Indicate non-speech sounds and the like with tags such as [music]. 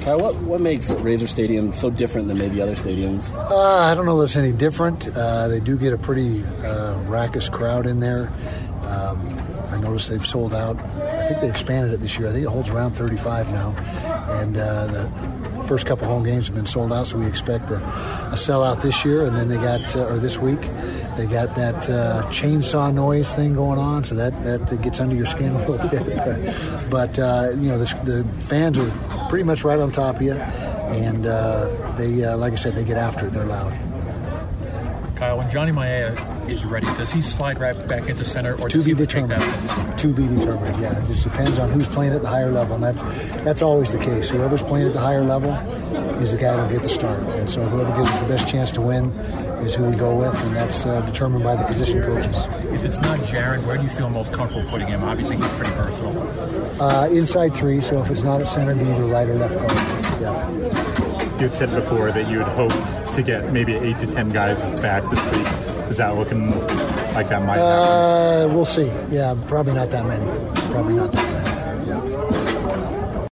Kyle, what, what makes Reser Stadium so different than maybe other stadiums? Uh, I don't know that it's any different. Uh, they do get a pretty uh, raucous crowd in there. Um, I noticed they've sold out. I think they expanded it this year. I think it holds around 35 now. And uh, the first couple home games have been sold out, so we expect a, a sellout this year. And then they got, uh, or this week, they got that uh, chainsaw noise thing going on, so that, that gets under your skin a little [laughs] bit. but, uh, you know, the, the, fans are pretty much right on top of you. And uh, they, uh, like I said, they get after it. They're loud. Johnny Maea is ready, does he slide right back into center, or to does be he determined? that? To be determined. Yeah, it just depends on who's playing at the higher level, and that's that's always the case. Whoever's playing at the higher level is the guy that'll get the start, and so whoever gives us the best chance to win is who we go with, and that's uh, determined by the position coaches. If it's not Jaron, where do you feel most comfortable putting him? Obviously, he's pretty versatile. Uh, inside three, so if it's not at center, be either right or left guard. Yeah. You had said before that you had hoped to get maybe eight to ten guys back this week. Is that looking like that might happen? Uh, we'll see. Yeah, probably not that many. Probably not that many.